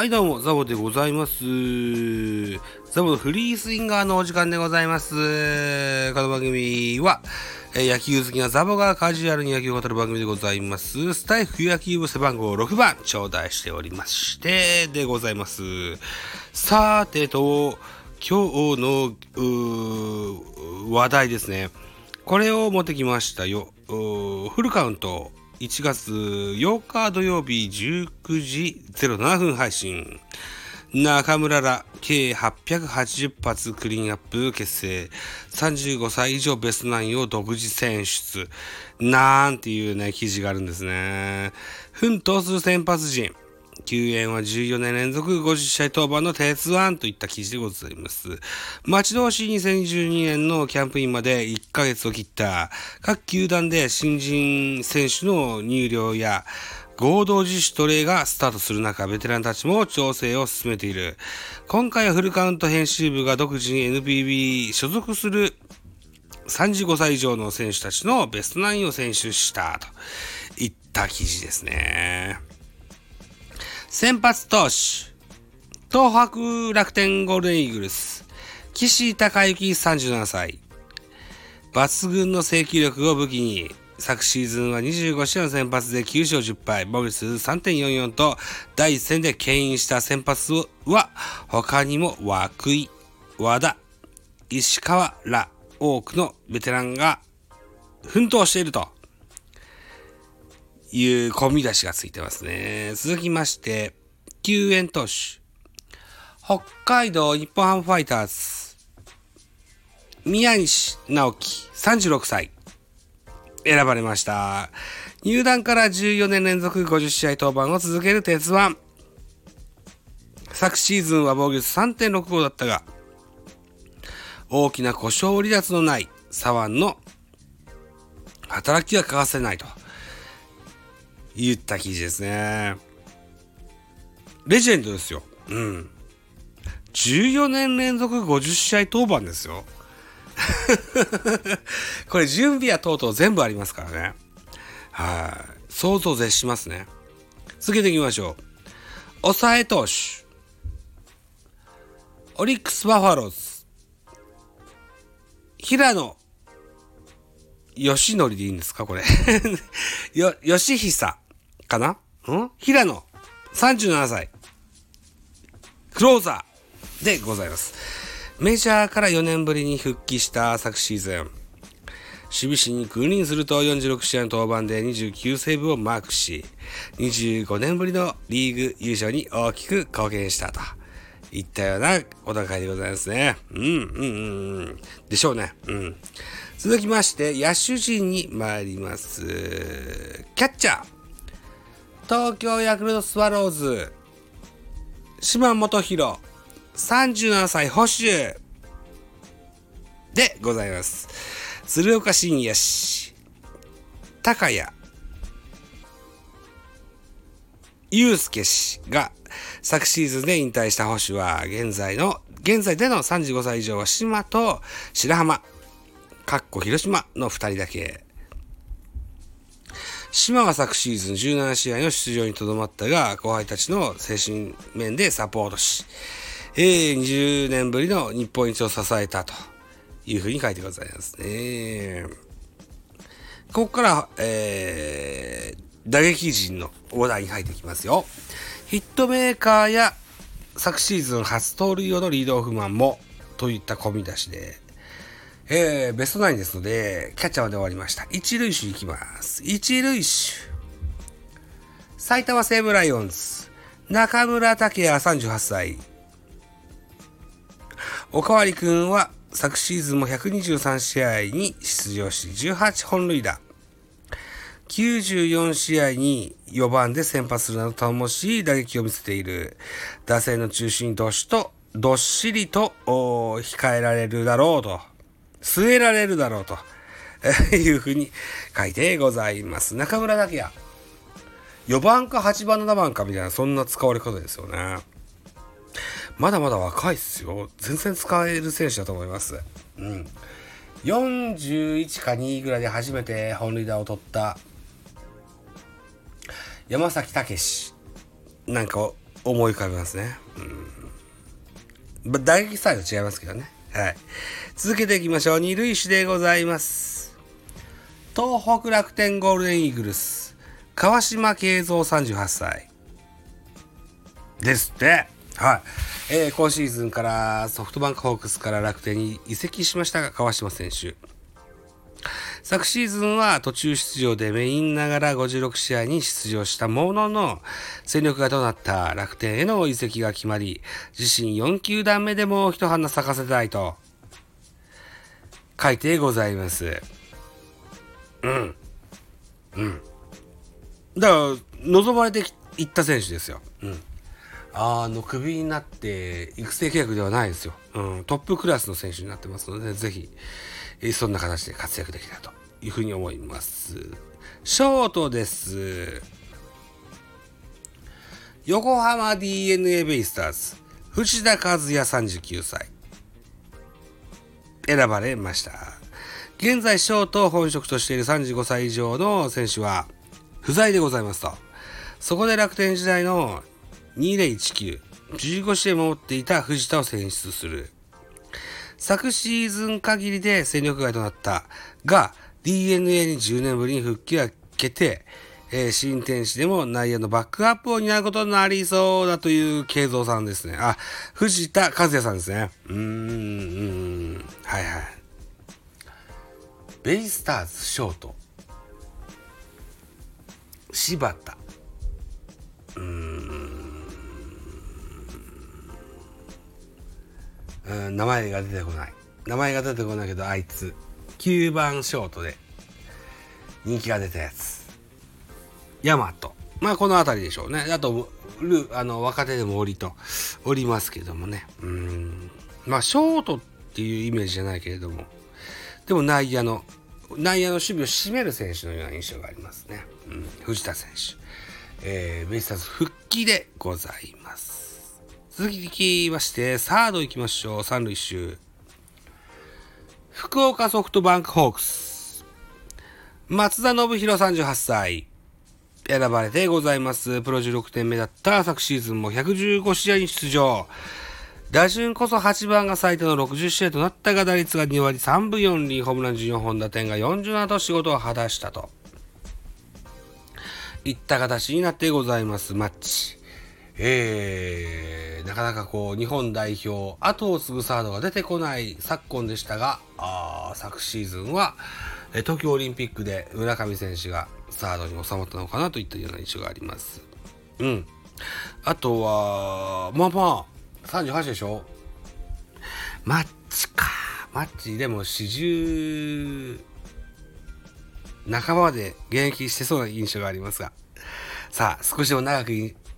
はいどうも、ザボでございます。ザボのフリースインガーのお時間でございます。この番組は、え野球好きなザボがカジュアルに野球を語る番組でございます。スタイフ野球部背番号6番、頂戴しておりまして、でございます。さてと、今日の話題ですね。これを持ってきましたよ。フルカウント1月8日土曜日19時07分配信。中村ら計880発クリーンアップ結成。35歳以上ベストナインを独自選出。なんていうね、記事があるんですね。奮闘する先発陣。救援は14年連続50試合登板の鉄腕といった記事でございます。待ち遠しい2012年のキャンプインまで1ヶ月を切った各球団で新人選手の入寮や合同自主トレがスタートする中、ベテランたちも調整を進めている。今回はフルカウント編集部が独自に NPB 所属する35歳以上の選手たちのベストナインを選出したといった記事ですね。先発投手、東北楽天ゴールデンイーグルス、岸孝之37歳。抜群の制球力を武器に、昨シーズンは25試合の先発で9勝10敗、防御率3.44と第一戦で牽引した先発は、他にも涌井、和田、石川ら多くのベテランが奮闘していると。いう込み出しがついてますね。続きまして、救援投手。北海道日本ハムファイターズ。宮西直樹、36歳。選ばれました。入団から14年連続50試合登板を続ける鉄腕。昨シーズンは防御率3.65だったが、大きな故障離脱のない左腕の働きは欠かせないと言った記事ですね。レジェンドですよ。うん。14年連続50試合登板ですよ。これ準備や等々全部ありますからね。はい。想像絶しますね。続けていきましょう。抑え投手。オリックス・バファローズ。平野吉典でいいんですかこれ。よ、吉久かな？ん？平野37歳。クローザーでございます。メジャーから4年ぶりに復帰した昨シーズン。守備士に君臨すると46試合の登板で29セーブをマークし、25年ぶりのリーグ優勝に大きく貢献したと。いったようなお戦いでございますね。うん、うん、うん。でしょうね。うん。続きまして、野手陣に参ります。キャッチャー。東京ヤクルトスワローズ。島本博。37歳保守。でございます。鶴岡慎也氏。高谷。祐介氏が昨シーズンで引退した保守は現在の、現在での35歳以上は島と白浜、かっこ広島の2人だけ。島は昨シーズン17試合の出場にとどまったが、後輩たちの精神面でサポートし、えー、20年ぶりの日本一を支えたというふうに書いてございますね。ここから、えー、打撃陣の話題に入ってきますよ。ヒットメーカーや昨シーズン初盗塁用のリードオフマンもといった込み出しで、えー、ベストナインですので、キャッチャーまで終わりました。一塁手いきます。一塁手。埼玉西武ライオンズ。中村拓也38歳。おかわりくんは昨シーズンも123試合に出場し18本塁打。94試合に4番で先発するなど頼もしい打撃を見せている打線の中心投手とどっしりとお控えられるだろうと、据えられるだろうと いうふうに書いてございます。中村拓也。4番か8番7番かみたいなそんな使われ方ですよね。まだまだ若いっすよ。全然使える選手だと思います。うん。41か2ぐらいで初めて本塁打を取った山崎武史なんかを思い浮かべますね。うん。打撃スタイル違いますけどね。はい。続けていきましょう。二塁手でございます。東北楽天ゴールデンイーグルス、川島慶三38歳。ですって。はい。えー、今シーズンからソフトバンクホークスから楽天に移籍しましたが、川島選手。昨シーズンは途中出場でメインながら56試合に出場したものの、戦力がとなった楽天への移籍が決まり、自身4球団目でも一花咲かせたいと、書いてございます。うん。うん。だから、望まれていった選手ですよ。うん。あの、クビになって育成契約ではないですよ。うん。トップクラスの選手になってますので、ぜひ、そんな形で活躍できたというふうに思います。ショートです。横浜 DeNA ベイスターズ、藤田和也39歳。選ばれました。現在、ショートを本職としている35歳以上の選手は不在でございますと。そこで楽天時代の2019、15試合を持っていた藤田を選出する。昨シーズン限りで戦力外となったが、DNA に10年ぶりに復帰が決定。えー、新天使でも内野のバックアップを担うことになりそうだという慶三さんですね。あ、藤田和也さんですね。うーん、うん、はいはい。ベイスターズショート。柴田。うーん。うん、名前が出てこない。名前が出てこないけど、あいつ。9番ショートで人気が出たやつ。ヤマト。まあ、この辺りでしょうね。あと、ルあの、若手でもおりと、おりますけどもね。うん。まあ、ショートっていうイメージじゃないけれども、でも内野の、内野の守備を占める選手のような印象がありますね。うん。藤田選手。えー、ベイスターズ復帰でございます。続きまして、サード行きましょう。三塁手。福岡ソフトバンクホークス。松田信弘38歳。選ばれてございます。プロ16点目だった昨シーズンも115試合に出場。打順こそ8番が最多の60試合となったが打率が2割3分4厘、ホームラン14本打点が47と仕事を果たしたと。いった形になってございます。マッチ。えー、なかなかこう、日本代表、後を継ぐサードが出てこない昨今でしたが、あ昨シーズンは、東京オリンピックで村上選手がサードに収まったのかなといったような印象があります。うん。あとは、まあまあ、38でしょ？マッチか。マッチでも40半ばまで現役してそうな印象がありますが。さあ、少しでも長く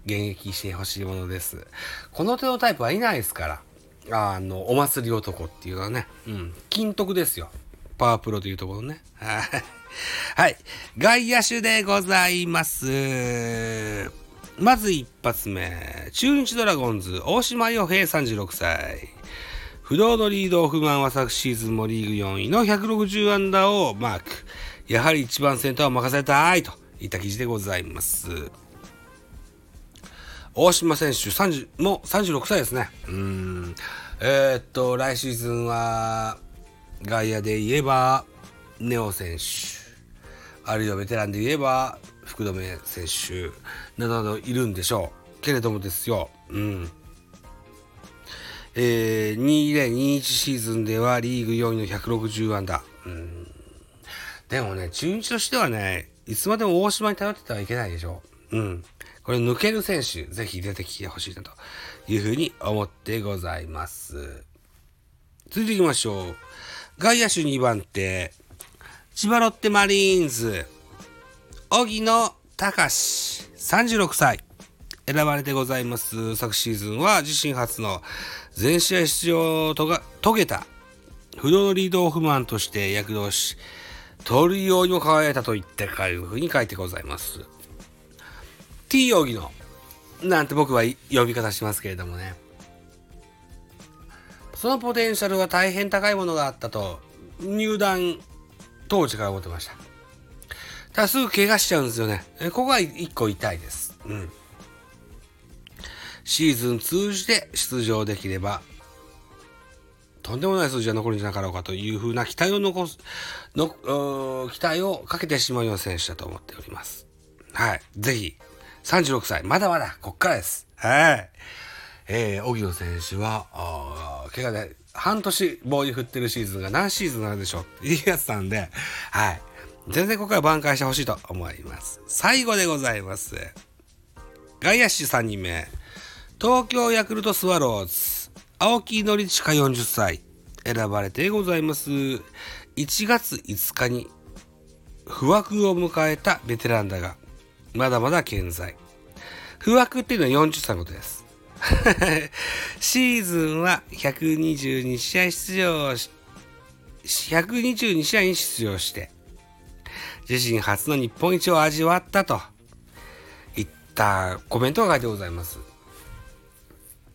現役してほしいものです。この手のタイプはいないですから。あの、お祭り男っていうのはね、うん、金徳ですよ。パワープロというところね。はい。外野手でございます。まず一発目。中日ドラゴンズ、大島洋平36歳。不動のリードオフマンは昨シーズンもリーグ4位の160アンダーをマーク。やはり一番センターを任せたいといった記事でございます。大島選手30、もう36歳ですね。うん。えー、っと、来シーズンは、外野で言えば、ネオ選手、あるいはベテランで言えば、福留選手、などなどいるんでしょう。けれどもですよ、うん。えー、2021シーズンではリーグ4位の160安打。うん。でもね、中日としてはね、いつまでも大島に頼っててはいけないでしょう。うん。これ抜ける選手、ぜひ出てきてほしいなというふうに思ってございます。続いていきましょう。外野手2番手、千葉ロッテマリーンズ、荻野隆36歳。選ばれてございます。昨シーズンは自身初の全試合出場を遂げた不動のリードオフマンとして躍動し、盗塁王にも輝いたといったいうふうに書いてございます。T 容疑の、なんて僕は呼び方しますけれどもね。そのポテンシャルは大変高いものがあったと、入団当時から思ってました。ただすぐ怪我しちゃうんですよね。ここが一個痛いです。うん。シーズン通じて出場できれば、とんでもない数字が残るんじゃなかろうかというふうな期待を残す、の、期待をかけてしまうような選手だと思っております。はい。ぜひ、36歳、まだまだ、こっからです。はい。えー、荻野選手は、あ怪我で半年棒に振ってるシーズンが何シーズンなんでしょうっていうやつなんで、はい。全然ここから挽回してほしいと思います。最後でございます。外野手3人目。東京ヤクルトスワローズ。青木則親40歳。選ばれてございます。1月5日に不惑を迎えたベテランだが、まだまだ健在。不惑っていうのは40歳のことです。シーズンは122試合出場し、122試合に出場して、自身初の日本一を味わったといったコメントが書いてございます。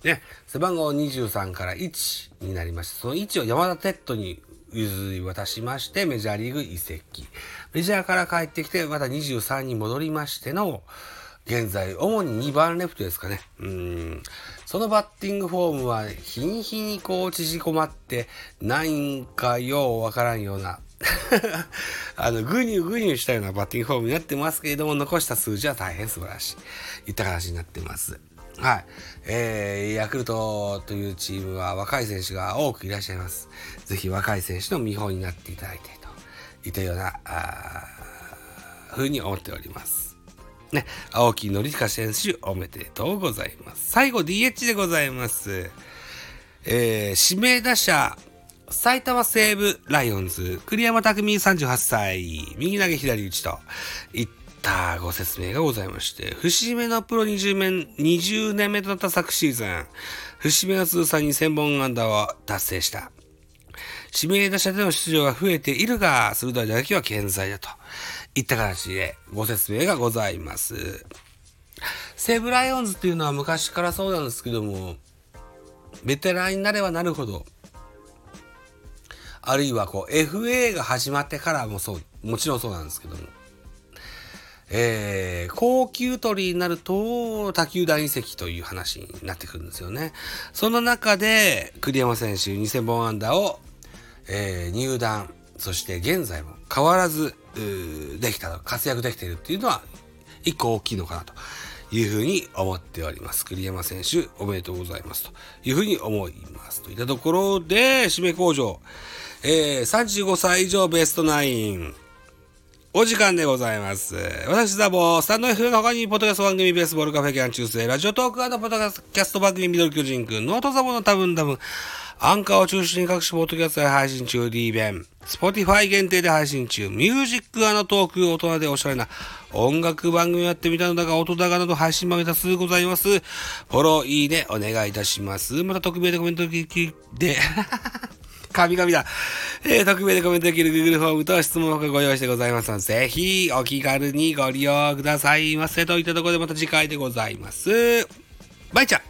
ね、背番号23から1になりまして、その1を山田哲人に譲り渡しまして、メジャーリーグ移籍。メジャーから帰ってきて、また23に戻りましての、現在、主に2番レフトですかね。うん。そのバッティングフォームは、日に日にこう縮こまって、ないんかようわからんような、あの、ぐにゅぐにゅしたようなバッティングフォームになってますけれども、残した数字は大変素晴らしい。いった形になってます。はい。えー、ヤクルトというチームは若い選手が多くいらっしゃいます。ぜひ若い選手の見本になっていただいてといったような、あふうに思っております。ね、青木則親選手おめでとうございます。最後 DH でございます。えー、指名打者、埼玉西武ライオンズ、栗山匠38歳、右投げ左打ちといったご説明がございまして、節目のプロ20年 ,20 年目となった昨シーズン、節目の通算2000本安打を達成した。指名打者での出場が増えているが、鋭い打撃は健在だと。いった形でご説明がございます。西武ライオンズっていうのは昔からそうなんですけども、ベテランになればなるほど、あるいはこう FA が始まってからもそう、もちろんそうなんですけども、えー、高級取りになると他球団移籍という話になってくるんですよね。その中で栗山選手2000本安打を、えー、入団、そして現在も変わらずできた、活躍できているっていうのは一個大きいのかなというふうに思っております。栗山選手おめでとうございますというふうに思います。といったところで、締め工場、えー、35歳以上ベストナイン、お時間でございます。私、ザボー、スタンド F の他に、ポッドキャスト番組、ベースボールカフェキャン中世、ラジオトークアポッドキャスト番組、ミドル巨人くん、ノートザボの多分多分、アンカーを中心に各種ポッドキャストで配信中、D 弁、スポティファイ限定で配信中、ミュージックのトーク、大人でおしゃれな音楽番組やってみたのだが、音高など配信番組多数ございます。フォロー、いいね、お願いいたします。また、匿名でコメントで、神々だ。えー、匿名でコメントできる Google フォームと質問をご用意してございますので、ぜひお気軽にご利用くださいませ。といったところでまた次回でございます。バイチャ